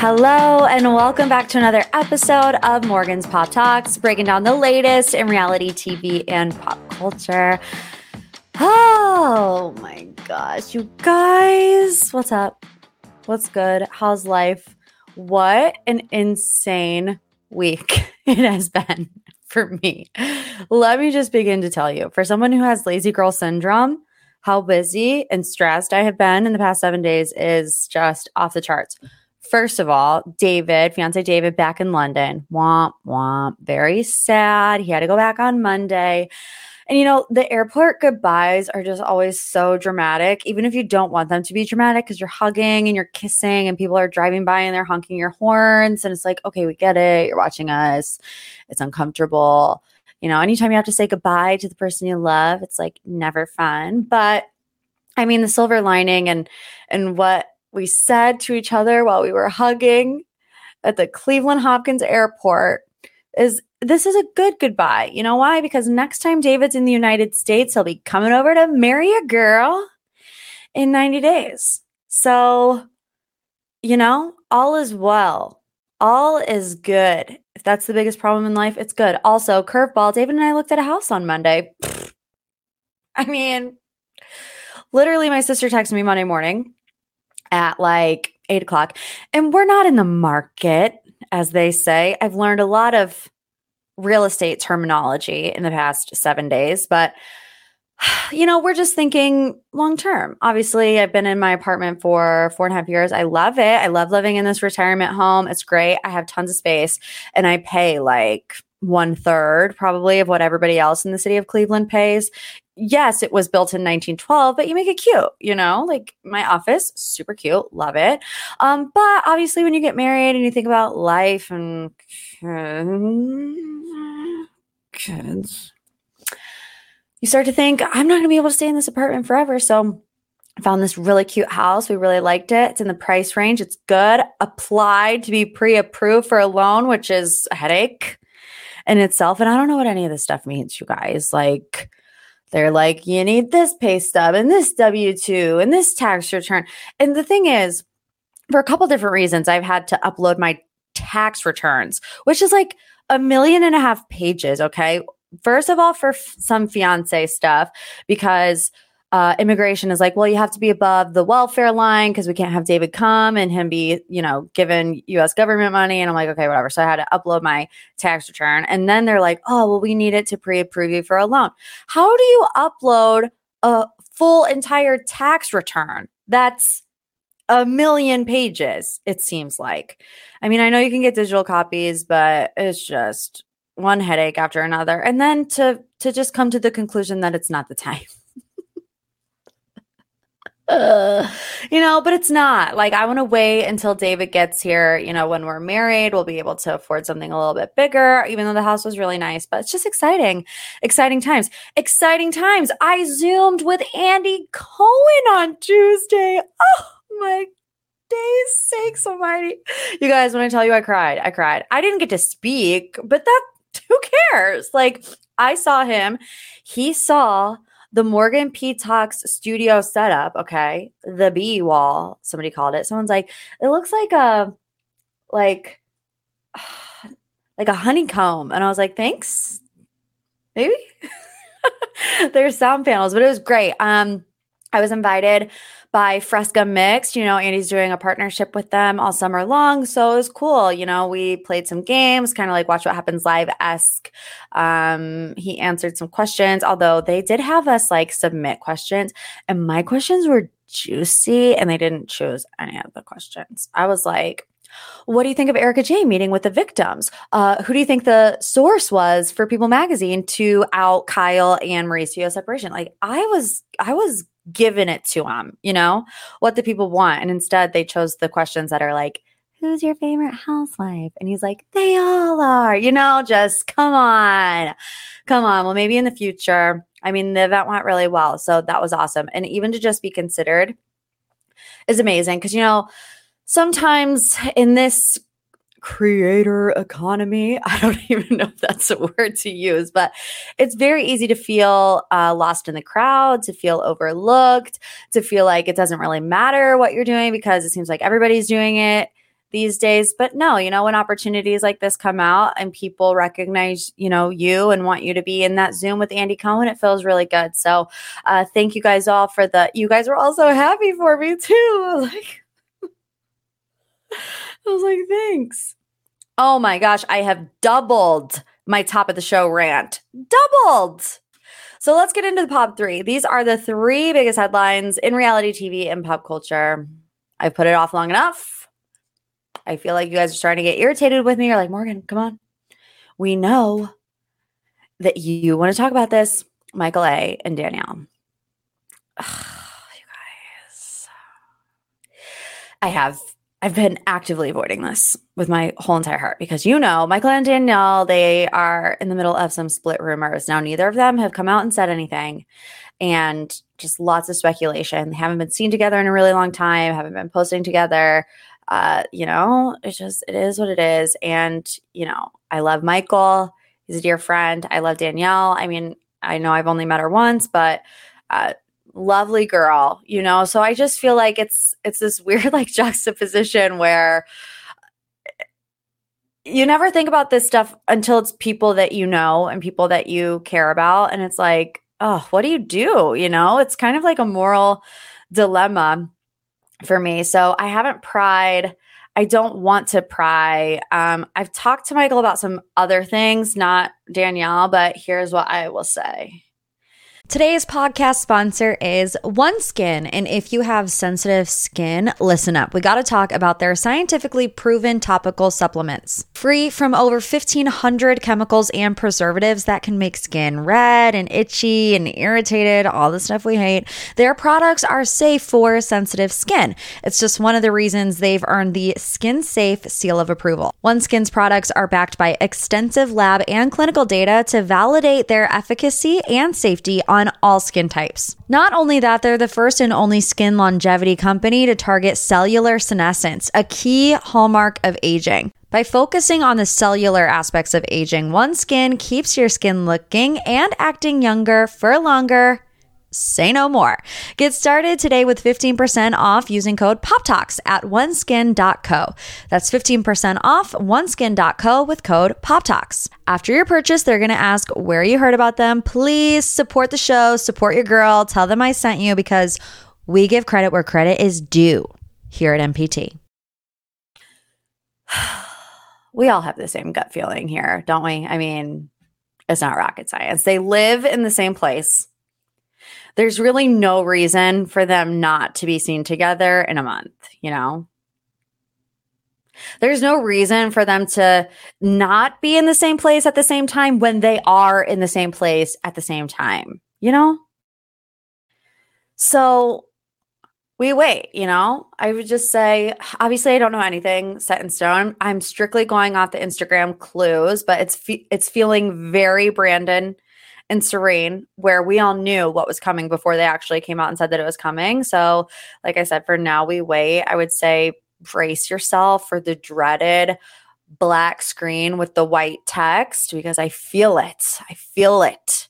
Hello, and welcome back to another episode of Morgan's Pop Talks, breaking down the latest in reality TV and pop culture. Oh my gosh, you guys, what's up? What's good? How's life? What an insane week it has been for me. Let me just begin to tell you for someone who has lazy girl syndrome, how busy and stressed I have been in the past seven days is just off the charts. First of all, David, fiance David, back in London. Womp, womp. Very sad. He had to go back on Monday. And you know, the airport goodbyes are just always so dramatic, even if you don't want them to be dramatic because you're hugging and you're kissing and people are driving by and they're honking your horns. And it's like, okay, we get it. You're watching us. It's uncomfortable. You know, anytime you have to say goodbye to the person you love, it's like never fun. But I mean, the silver lining and and what we said to each other while we were hugging at the Cleveland Hopkins airport is this is a good goodbye. You know why? Because next time David's in the United States, he'll be coming over to marry a girl in 90 days. So, you know, all is well. All is good. If that's the biggest problem in life, it's good. Also, curveball, David and I looked at a house on Monday. I mean, literally, my sister texted me Monday morning at like eight o'clock. And we're not in the market, as they say. I've learned a lot of real estate terminology in the past seven days, but you know, we're just thinking long term. Obviously, I've been in my apartment for four and a half years. I love it. I love living in this retirement home. It's great. I have tons of space and I pay like one third probably of what everybody else in the city of Cleveland pays yes, it was built in 1912, but you make it cute, you know, like my office, super cute, love it. Um, but obviously, when you get married and you think about life and kids, you start to think, I'm not going to be able to stay in this apartment forever. So, I found this really cute house. We really liked it. It's in the price range. It's good. Applied to be pre approved for a loan, which is a headache in itself. And I don't know what any of this stuff means, you guys. Like, they're like, you need this pay stub and this W 2 and this tax return. And the thing is, for a couple different reasons, I've had to upload my tax returns, which is like a million and a half pages. Okay. First of all, for f- some fiance stuff, because uh, immigration is like, well, you have to be above the welfare line because we can't have David come and him be, you know, given U.S. government money. And I'm like, okay, whatever. So I had to upload my tax return, and then they're like, oh, well, we need it to pre-approve you for a loan. How do you upload a full entire tax return? That's a million pages. It seems like. I mean, I know you can get digital copies, but it's just one headache after another, and then to to just come to the conclusion that it's not the time you know, but it's not. Like, I want to wait until David gets here. You know, when we're married, we'll be able to afford something a little bit bigger, even though the house was really nice. But it's just exciting. Exciting times. Exciting times. I Zoomed with Andy Cohen on Tuesday. Oh my days sakes almighty. You guys, when I tell you I cried, I cried. I didn't get to speak, but that, who cares? Like, I saw him. He saw the Morgan P Talks studio setup, okay, the B wall, somebody called it. Someone's like, it looks like a like like a honeycomb. And I was like, thanks. Maybe. There's sound panels, but it was great. Um I was invited by Fresca Mixed. You know, Andy's doing a partnership with them all summer long. So it was cool. You know, we played some games, kind of like Watch What Happens Live esque. Um, he answered some questions, although they did have us like submit questions, and my questions were juicy and they didn't choose any of the questions. I was like, what do you think of Erika Jayne meeting with the victims? Uh, who do you think the source was for People Magazine to out Kyle and Mauricio separation? Like I was, I was giving it to them, you know, what the people want. And instead, they chose the questions that are like, Who's your favorite housewife? And he's like, They all are, you know, just come on, come on. Well, maybe in the future. I mean, the event went really well. So that was awesome. And even to just be considered is amazing because, you know, sometimes in this creator economy. I don't even know if that's a word to use, but it's very easy to feel uh, lost in the crowd, to feel overlooked, to feel like it doesn't really matter what you're doing because it seems like everybody's doing it these days. But no, you know, when opportunities like this come out and people recognize, you know, you and want you to be in that Zoom with Andy Cohen, it feels really good. So uh, thank you guys all for the, you guys were all so happy for me too. Like, I was like, thanks. Oh my gosh, I have doubled my top of the show rant. Doubled. So let's get into the pop three. These are the three biggest headlines in reality TV and pop culture. I put it off long enough. I feel like you guys are starting to get irritated with me. You're like, Morgan, come on. We know that you want to talk about this. Michael A. and Danielle. Ugh, you guys. I have I've been actively avoiding this with my whole entire heart because you know, Michael and Danielle, they are in the middle of some split rumors. Now, neither of them have come out and said anything, and just lots of speculation. They haven't been seen together in a really long time, haven't been posting together. Uh, you know, it's just, it is what it is. And, you know, I love Michael. He's a dear friend. I love Danielle. I mean, I know I've only met her once, but uh, lovely girl, you know. So I just feel like it's it's this weird like juxtaposition where you never think about this stuff until it's people that you know and people that you care about and it's like, "Oh, what do you do?" you know? It's kind of like a moral dilemma for me. So I haven't pried I don't want to pry. Um, I've talked to Michael about some other things, not Danielle, but here's what I will say. Today's podcast sponsor is OneSkin. And if you have sensitive skin, listen up. We got to talk about their scientifically proven topical supplements. Free from over 1,500 chemicals and preservatives that can make skin red and itchy and irritated, all the stuff we hate, their products are safe for sensitive skin. It's just one of the reasons they've earned the Skin Safe seal of approval. OneSkin's products are backed by extensive lab and clinical data to validate their efficacy and safety on on all skin types. Not only that, they're the first and only skin longevity company to target cellular senescence, a key hallmark of aging. By focusing on the cellular aspects of aging, OneSkin keeps your skin looking and acting younger for longer say no more. Get started today with 15% off using code POPTALKS at oneskin.co. That's 15% off oneskin.co with code POPTALKS. After your purchase, they're going to ask where you heard about them. Please support the show, support your girl, tell them I sent you because we give credit where credit is due here at MPT. we all have the same gut feeling here, don't we? I mean, it's not rocket science. They live in the same place there's really no reason for them not to be seen together in a month, you know? There's no reason for them to not be in the same place at the same time when they are in the same place at the same time, you know? So we wait, you know? I would just say, obviously, I don't know anything set in stone. I'm strictly going off the Instagram clues, but it's fe- it's feeling very Brandon and Serene, where we all knew what was coming before they actually came out and said that it was coming. So, like I said, for now, we wait. I would say brace yourself for the dreaded black screen with the white text because I feel it. I feel it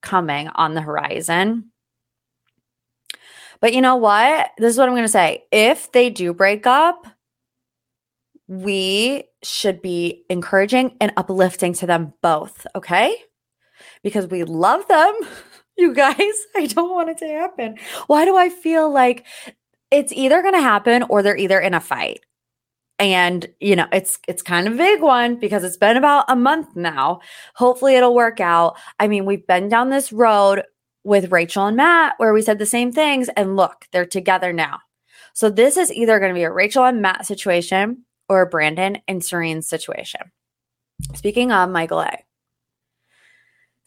coming on the horizon. But you know what? This is what I'm going to say. If they do break up, we should be encouraging and uplifting to them both. Okay because we love them. You guys, I don't want it to happen. Why do I feel like it's either going to happen or they're either in a fight? And you know, it's it's kind of a big one because it's been about a month now. Hopefully it'll work out. I mean, we've been down this road with Rachel and Matt where we said the same things and look, they're together now. So this is either going to be a Rachel and Matt situation or a Brandon and Serene situation. Speaking of Michael A.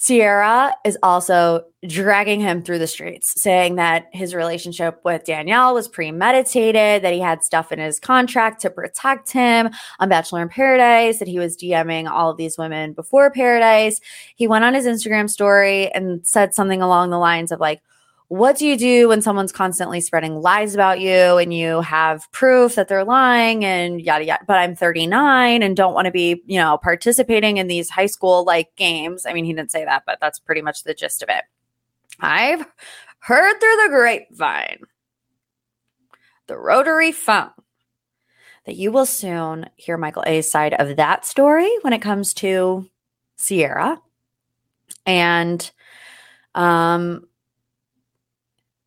Ciara is also dragging him through the streets, saying that his relationship with Danielle was premeditated, that he had stuff in his contract to protect him on Bachelor in Paradise, that he was DMing all of these women before Paradise. He went on his Instagram story and said something along the lines of, like, what do you do when someone's constantly spreading lies about you and you have proof that they're lying and yada yada but i'm 39 and don't want to be you know participating in these high school like games i mean he didn't say that but that's pretty much the gist of it i've heard through the grapevine the rotary phone that you will soon hear michael a's side of that story when it comes to Sierra. and um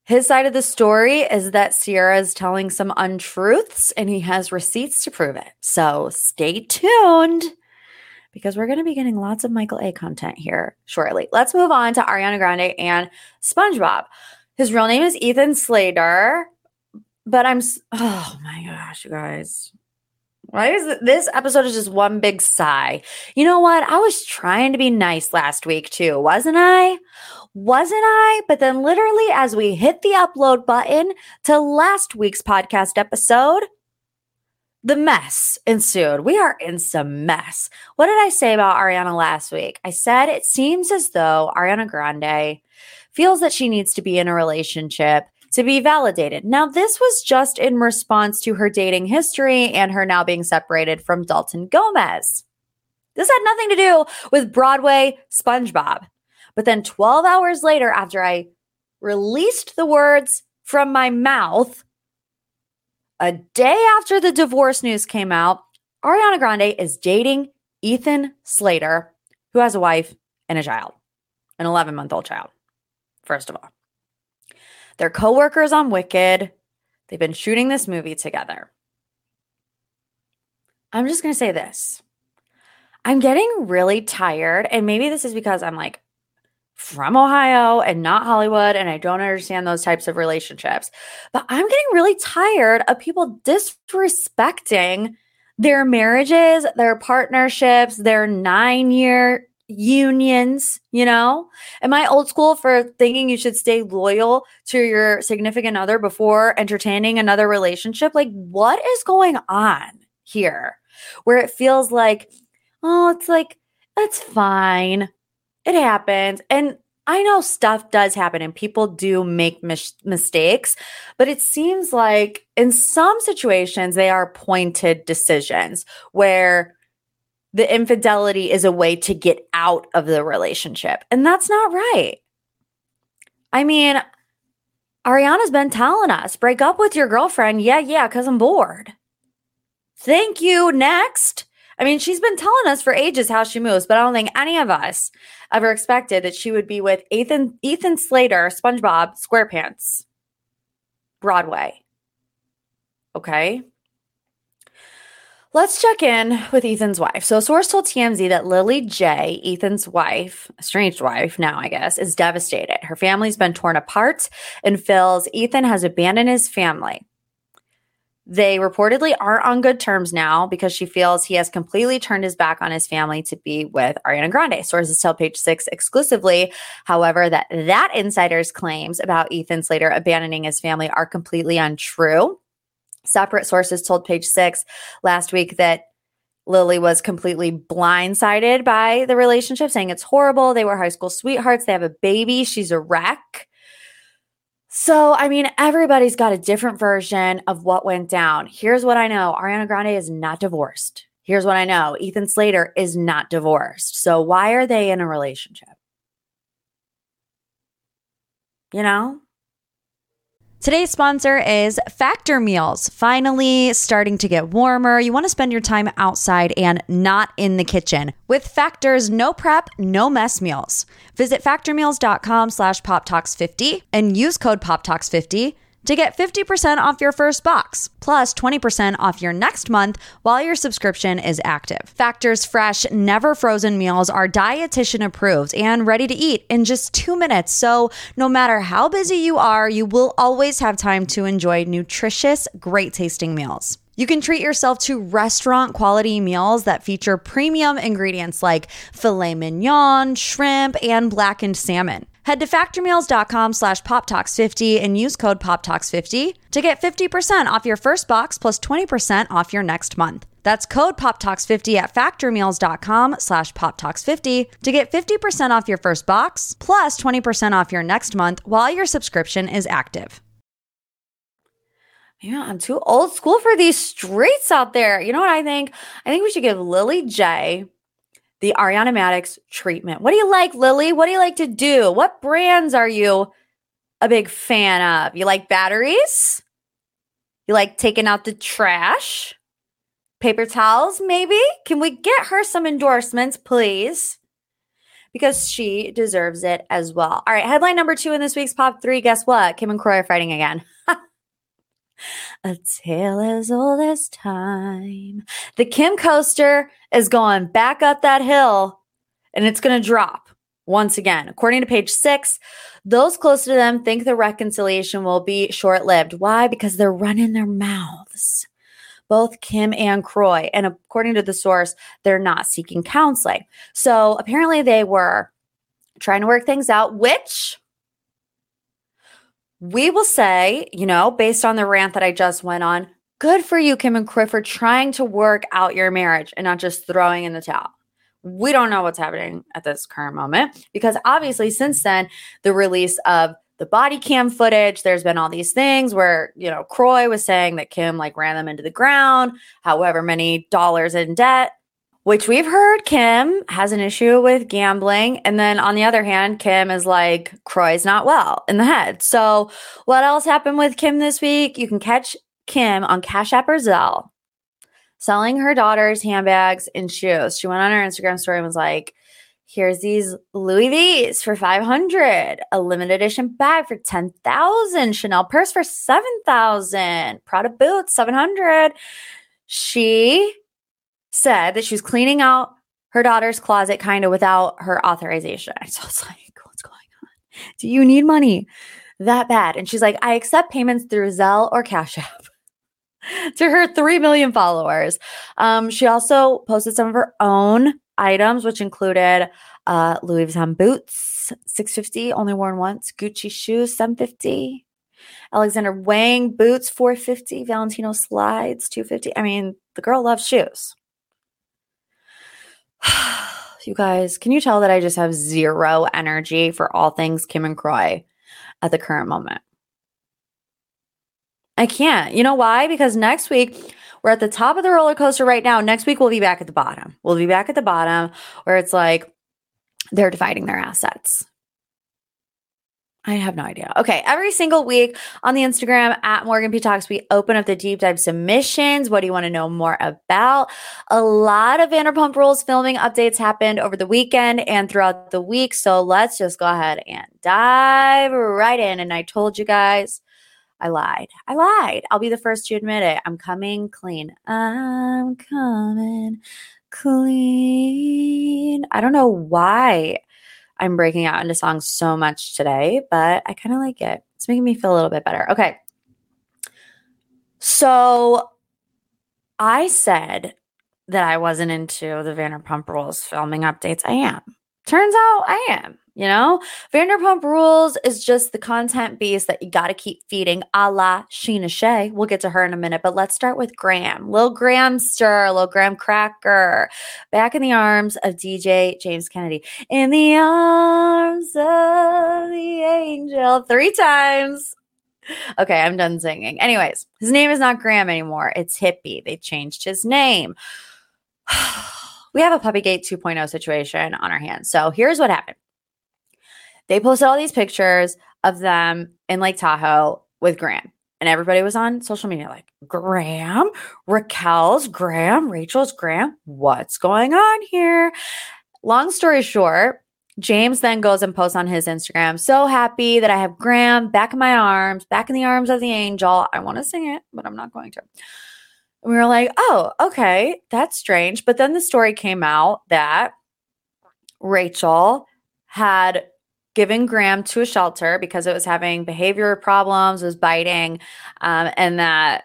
his side of the story is that Sierra is telling some untruths and he has receipts to prove it. So stay tuned because we're going to be getting lots of Michael A content here shortly. Let's move on to Ariana Grande and SpongeBob. His real name is Ethan Slater, but I'm oh my gosh, you guys. Why is this episode is just one big sigh? You know what? I was trying to be nice last week too, wasn't I? wasn't I? But then, literally, as we hit the upload button to last week's podcast episode, the mess ensued. We are in some mess. What did I say about Ariana last week? I said it seems as though Ariana Grande feels that she needs to be in a relationship to be validated. Now, this was just in response to her dating history and her now being separated from Dalton Gomez. This had nothing to do with Broadway SpongeBob. But then 12 hours later, after I released the words from my mouth, a day after the divorce news came out, Ariana Grande is dating Ethan Slater, who has a wife and a child, an 11 month old child, first of all. They're co workers on Wicked. They've been shooting this movie together. I'm just going to say this. I'm getting really tired. And maybe this is because I'm like from Ohio and not Hollywood, and I don't understand those types of relationships. But I'm getting really tired of people disrespecting their marriages, their partnerships, their nine year unions, you know? Am I old school for thinking you should stay loyal to your significant other before entertaining another relationship? Like, what is going on here where it feels like, oh, it's like, that's fine. It happens. And I know stuff does happen and people do make mis- mistakes, but it seems like in some situations they are pointed decisions where the infidelity is a way to get out of the relationship. And that's not right. I mean, Ariana's been telling us break up with your girlfriend. Yeah, yeah, because I'm bored. Thank you. Next. I mean, she's been telling us for ages how she moves, but I don't think any of us ever expected that she would be with Ethan Ethan Slater, SpongeBob SquarePants, Broadway. Okay. Let's check in with Ethan's wife. So, a source told TMZ that Lilly Jay, Ethan's wife, estranged wife now, I guess, is devastated. Her family's been torn apart and feels Ethan has abandoned his family. They reportedly aren't on good terms now because she feels he has completely turned his back on his family to be with Ariana Grande. Sources tell Page Six exclusively, however, that that insider's claims about Ethan Slater abandoning his family are completely untrue. Separate sources told Page Six last week that Lily was completely blindsided by the relationship, saying it's horrible. They were high school sweethearts. They have a baby. She's a wreck. So, I mean, everybody's got a different version of what went down. Here's what I know Ariana Grande is not divorced. Here's what I know Ethan Slater is not divorced. So, why are they in a relationship? You know? Today's sponsor is Factor Meals. Finally, starting to get warmer. You want to spend your time outside and not in the kitchen with Factor's no prep, no mess meals. Visit factormeals.com slash poptalks50 and use code poptalks50 to get 50% off your first box, plus 20% off your next month while your subscription is active. Factor's fresh, never frozen meals are dietitian approved and ready to eat in just two minutes. So, no matter how busy you are, you will always have time to enjoy nutritious, great tasting meals. You can treat yourself to restaurant quality meals that feature premium ingredients like filet mignon, shrimp, and blackened salmon. Head to factormeals.com slash poptalks50 and use code poptalks50 to get 50% off your first box plus 20% off your next month. That's code poptalks50 at factormeals.com slash poptalks50 to get 50% off your first box plus 20% off your next month while your subscription is active. Yeah, I'm too old school for these streets out there. You know what I think? I think we should give Lilly Jay the Ariana Madix treatment. What do you like, Lily? What do you like to do? What brands are you a big fan of? You like batteries? You like taking out the trash? Paper towels, maybe? Can we get her some endorsements, please? Because she deserves it as well. All right, headline number two in this week's Pop 3. Guess what? Kim and Kroy are fighting again. A tale as old as time. The Kim coaster is going back up that hill and it's going to drop once again. According to page six, those close to them think the reconciliation will be short lived. Why? Because they're running their mouths. Both Kim and Kroy. And according to the source, they're not seeking counseling. So apparently they were trying to work things out, which we will say, you know, based on the rant that I just went on, good for you, Kim and Kroy, for trying to work out your marriage and not just throwing in the towel. We don't know what's happening at this current moment because obviously, since then, the release of the body cam footage, there's been all these things where, you know, Kroy was saying that Kim like ran them into the ground, however many dollars in debt which we've heard Kim has an issue with gambling. And then on the other hand, Kim is like, Kroy's not well in the head. So, what else happened with Kim this week? You can catch Kim on Cash App or Zelle selling her daughter's handbags and shoes. She went on her Instagram story and was like, Here's these Louis V's for 500, a limited edition bag for 10,000, Chanel purse for 7,000, Prada boots 700. She said that she was cleaning out her daughter's closet kind of without her authorization. So it's like, what's going on? Do you need money that bad? And she's like, I accept payments through Zelle or Cash App. to her 3 million followers. Um, she also posted some of her own items, which included uh, Louis Vuitton boots, 650, only worn once, Gucci shoes, 750. Alexander Wang boots, 450, Valentino slides, 250. I mean, the girl loves shoes. you guys, can you tell that I just have zero energy for all things Kim and Kroy at the current moment? I can't. You know why? Because next week we're at the top of the roller coaster right now. Next week we'll be back at the bottom. We'll be back at the bottom where it's like they're dividing their assets. I have no idea. Okay, every single week on the Instagram at Morgan P Talks, we open up the deep dive submissions. What do you want to know more about? A lot of Vanderpump Rules filming updates happened over the weekend and throughout the week. So let's just go ahead and dive right in. And I told you guys, I lied. I lied. I'll be the first to admit it. I'm coming clean. I'm coming clean. I don't know why I'm breaking out into songs so much today, but I kind of like it. It's making me feel a little bit better. Okay. So I said that I wasn't into the Vanderpump Rules filming updates. I am. Turns out I am. You know, Vanderpump Rules is just the content beast that you got to keep feeding a la Scheana Shay. We'll get to her in a minute, but let's start with Graham. Lil Grahamster, Lil Graham Cracker, back in the arms of DJ James Kennedy. In the arms of the angel, three times. Okay, I'm done singing. Anyways, his name is not Graham anymore. It's Hippie. They changed his name. we have a Puppygate 2.0 situation on our hands. So here's what happened they posted all these pictures of them in Lake Tahoe with Graham. And everybody was on social media like, Graham, Raquel's Graham, Rachel's Graham. What's going on here? Long story short, James then goes and posts on his Instagram, so happy that I have Graham back in my arms, back in the arms of the angel. I want to sing it, but I'm not going to. And we were like, oh, okay, that's strange. But then the story came out that Rachel had given Graham to a shelter because it was having behavior problems, was biting, um, and that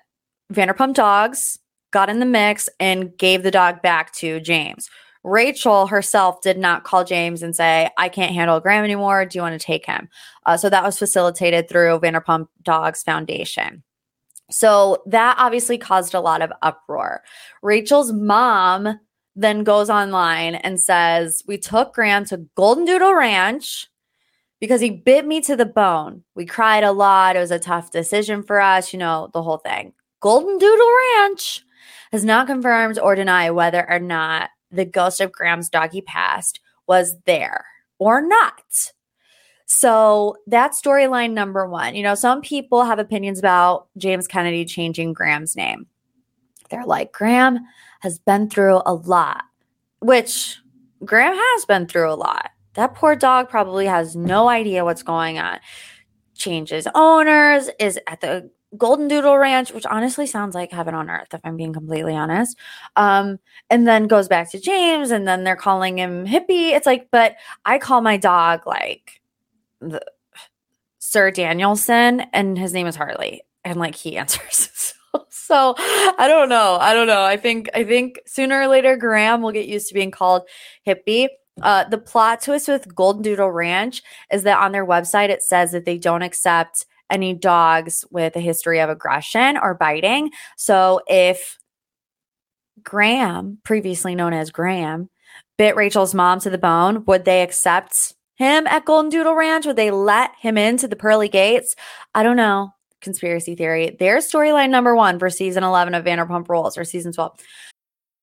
Vanderpump Dogs got in the mix and gave the dog back to James. Rachel herself did not call James and say, I can't handle Graham anymore. Do you want to take him? Uh, so that was facilitated through Vanderpump Dogs Foundation. So that obviously caused a lot of uproar. Rachel's mom then goes online and says, We took Graham to Golden Doodle Ranch because he bit me to the bone. We cried a lot. It was a tough decision for us, you know, the whole thing. Golden Doodle Ranch has not confirmed or denied whether or not the ghost of Graham's doggy past was there or not. So that's storyline number one. You know, some people have opinions about James Kennedy changing Graham's name. They're like, Graham has been through a lot, which Graham has been through a lot. That poor dog probably has no idea what's going on. Changes owners, is at the Golden Doodle Ranch, which honestly sounds like heaven on earth, if I'm being completely honest. Um, and then goes back to James, and then they're calling him hippie. It's like, but I call my dog like the, Sir Danielson, and his name is Harley, and like he answers. so, so I don't know. I don't know. I think I think sooner or later Graham will get used to being called hippie. Uh, the plot twist with Golden Doodle Ranch is that on their website it says that they don't accept any dogs with a history of aggression or biting. So if Graham, previously known as Graham, bit Rachel's mom to the bone, would they accept him at Golden Doodle Ranch? Would they let him into the pearly gates? I don't know. Conspiracy theory. There's storyline number one for season 11 of Vanderpump Rules or season 12.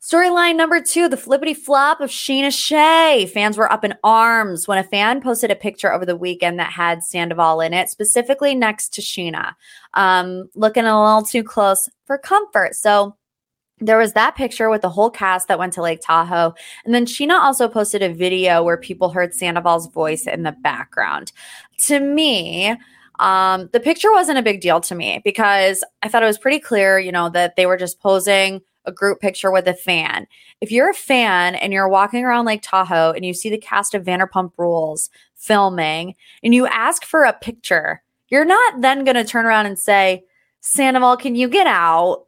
Storyline number two, the flippity flop of Scheana Shay. Fans were up in arms when a fan posted a picture over the weekend that had Sandoval in it, specifically next to Scheana, um, looking a little too close for comfort. So there was that picture with the whole cast that went to Lake Tahoe. And then Scheana also posted a video where people heard Sandoval's voice in the background. To me, um, the picture wasn't a big deal to me because I thought it was pretty clear, you know, that they were just posing a group picture with a fan. If you're a fan and you're walking around Lake Tahoe and you see the cast of Vanderpump Rules filming and you ask for a picture, you're not then going to turn around and say, Sandoval, can you get out?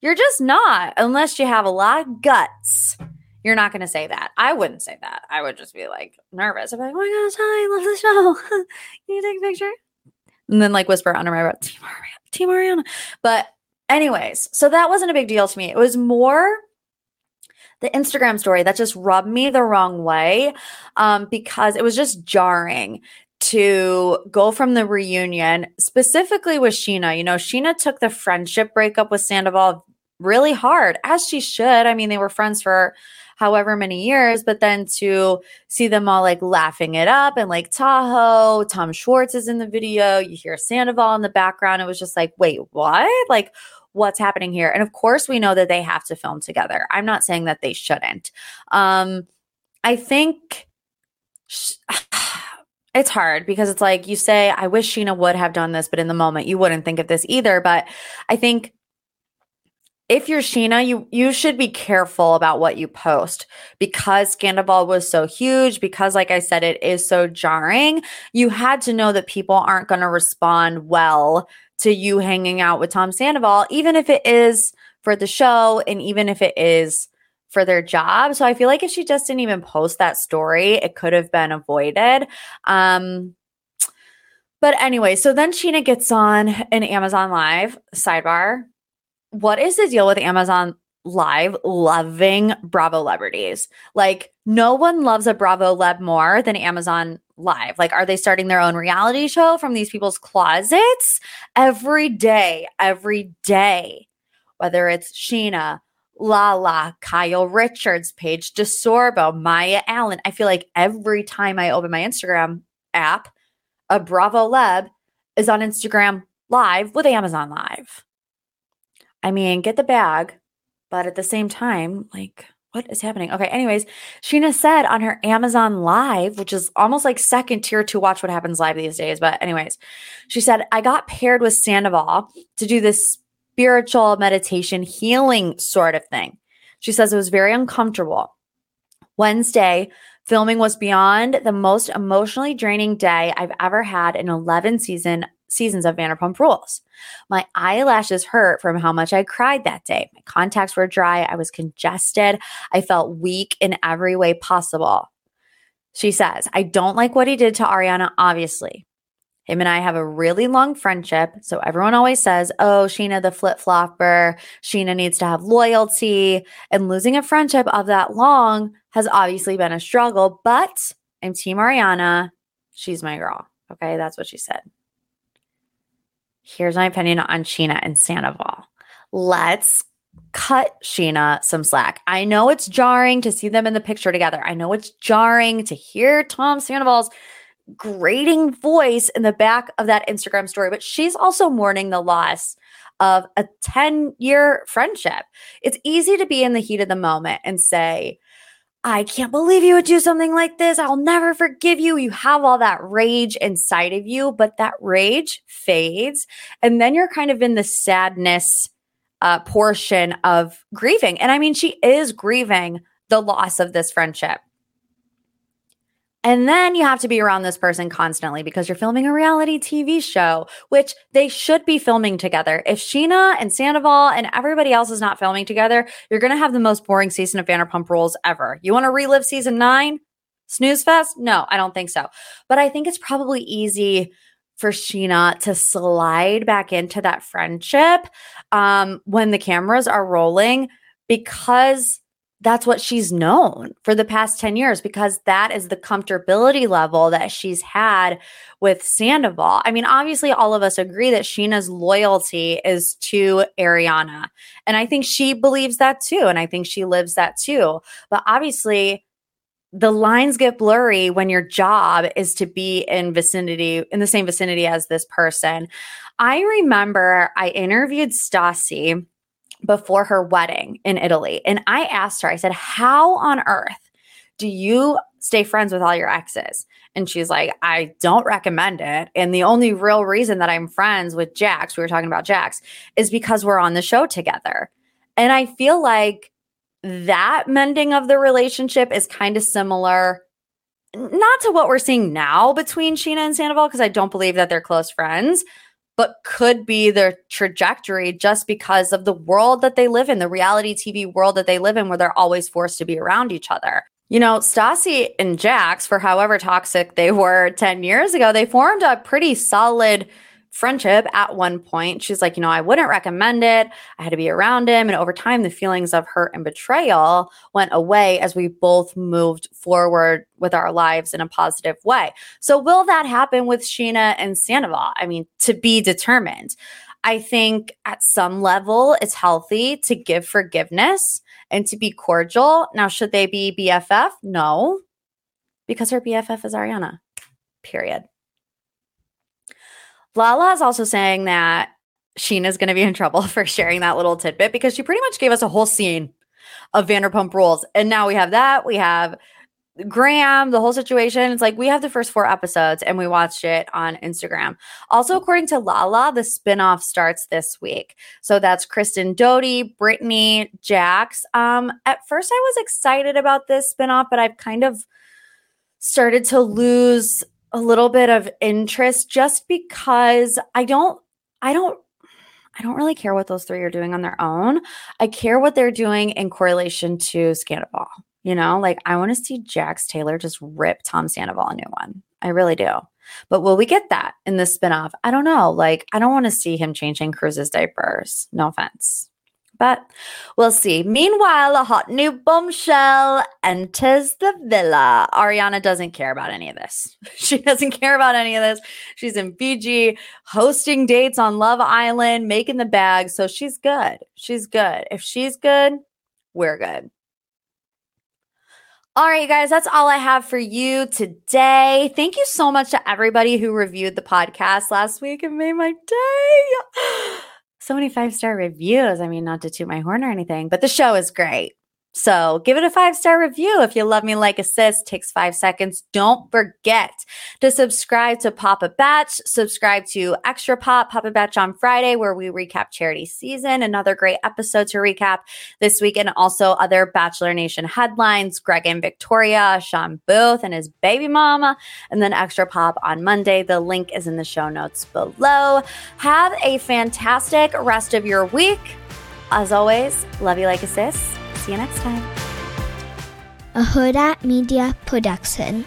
You're just not, unless you have a lot of guts. You're not going to say that. I wouldn't say that. I would just be like nervous. I'm like, oh my gosh, hi, I love the show. can you take a picture? And then like whisper under my breath, Team Ariana, Team Ariana. But Anyways, so that wasn't a big deal to me. It was more the Instagram story that just rubbed me the wrong way um, because it was just jarring to go from the reunion, specifically with Scheana. You know, Scheana took the friendship breakup with Sandoval really hard, as she should. I mean, they were friends for however many years, but then to see them all like laughing it up and like Tahoe, Tom Schwartz is in the video, you hear Sandoval in the background. It was just like, wait, what? Like, what's happening here? And of course, we know that they have to film together. I'm not saying that they shouldn't. Um, I think. Sh- it's hard because it's like you say, I wish Scheana would have done this, but in the moment you wouldn't think of this either. But I think if you're Scheana, you you should be careful about what you post because Scandoval was so huge. Because, like I said, it is so jarring. You had to know that people aren't going to respond well to you hanging out with Tom Sandoval, even if it is for the show and even if it is for their job. So I feel like if she just didn't even post that story, it could have been avoided. Um, But anyway, so then Scheana gets on an Amazon Live sidebar. What is the deal with Amazon Live loving Bravo celebrities? Like, no one loves a Bravo leb more than Amazon Live. Like, are they starting their own reality show from these people's closets every day? Every day, whether it's Scheana, Lala, Kyle Richards, Paige DeSorbo, Maya Allen. I feel like every time I open my Instagram app, a Bravo Leb is on Instagram Live with Amazon Live. I mean, get the bag, but at the same time, like, what is happening? Okay, anyways, Scheana said on her Amazon Live, which is almost like second tier to watch what happens live these days. But, anyways, she said, I got paired with Sandoval to do this spiritual meditation healing sort of thing. She says it was very uncomfortable. Wednesday, filming was beyond the most emotionally draining day I've ever had in 11 season seasons of Vanderpump Rules. My eyelashes hurt from how much I cried that day. My contacts were dry. I was congested. I felt weak in every way possible. She says, I don't like what he did to Ariana, obviously. Him and I have a really long friendship. So everyone always says, oh, Scheana, the flip flopper. Scheana needs to have loyalty. And losing a friendship of that long has obviously been a struggle, but I'm Team Ariana. She's my girl. Okay. That's what she said. Here's my opinion on Scheana and Sandoval. Let's cut Scheana some slack. I know it's jarring to see them in the picture together. I know it's jarring to hear Tom Sandoval's grating voice in the back of that Instagram story, but she's also mourning the loss of a 10 year friendship. It's easy to be in the heat of the moment and say, I can't believe you would do something like this. I'll never forgive you. You have all that rage inside of you, but that rage fades. And then you're kind of in the sadness uh, portion of grieving. And I mean, she is grieving the loss of this friendship. And then you have to be around this person constantly because you're filming a reality TV show, which they should be filming together. If Scheana and Sandoval and everybody else is not filming together, you're going to have the most boring season of Vanderpump Rules ever. You want to relive season nine? Snooze fest? No, I don't think so. But I think it's probably easy for Scheana to slide back into that friendship um, when the cameras are rolling because that's what she's known for the past 10 years because that is the comfortability level that she's had with Sandoval. I mean, obviously, all of us agree that Scheana's loyalty is to Ariana. And I think she believes that too. And I think she lives that too. But obviously, the lines get blurry when your job is to be in vicinity in the same vicinity as this person. I remember I interviewed Stassi before her wedding in Italy. And I asked her, I said, How on earth do you stay friends with all your exes? And she's like, I don't recommend it. And the only real reason that I'm friends with Jax, we were talking about Jax, is because we're on the show together. And I feel like that mending of the relationship is kind of similar not to what we're seeing now between Scheana and Sandoval, because I don't believe that they're close friends, but could be their trajectory just because of the world that they live in, the reality TV world that they live in, where they're always forced to be around each other. You know, Stassi and Jax, for however toxic they were 10 years ago, they formed a pretty solid friendship at one point. She's like, you know, I wouldn't recommend it. I had to be around him. And over time, the feelings of hurt and betrayal went away as we both moved forward with our lives in a positive way. So, will that happen with Scheana and Sandoval? I mean, to be determined. I think at some level, it's healthy to give forgiveness and to be cordial. Now, should they be BFF? No, because her BFF is Ariana, period. Lala is also saying that Scheana's going to be in trouble for sharing that little tidbit because she pretty much gave us a whole scene of Vanderpump Rules. And now we have that. We have Graham, the whole situation. It's like we have the first four episodes and we watched it on Instagram. Also, according to Lala, the spinoff starts this week. So that's Kristen Doute, Brittany, Jax. Um, at first, I was excited about this spinoff, but I've kind of started to lose a little bit of interest just because I don't I don't I don't really care what those three are doing on their own. I care what they're doing in correlation to Scandoval. You know, like I want to see Jax Taylor just rip Tom Sandoval a new one. I really do. But will we get that in the spinoff? I don't know. Like, I don't want to see him changing Cruz's diapers. No offense. But we'll see. Meanwhile, a hot new bombshell enters the villa. Ariana doesn't care about any of this. She doesn't care about any of this. She's in Fiji, hosting dates on Love Island, making the bag. So she's good. She's good. If she's good, we're good. All right, you guys, that's all I have for you today. Thank you so much to everybody who reviewed the podcast last week. and made my day. So many five star reviews. I mean, not to toot my horn or anything, but the show is great. So give it a five star review. If you love me like a sis, takes five seconds. Don't forget to subscribe to Papa Batch, subscribe to Extra Pop, Papa Batch on Friday, where we recap charity season. Another great episode to recap this week, and also other Bachelor Nation headlines Greg and Victoria, Shawn Booth and his baby mama, and then Extra Pop on Monday. The link is in the show notes below. Have a fantastic rest of your week. As always, love you like a sis. See you next time. A Hurrdat Media Production.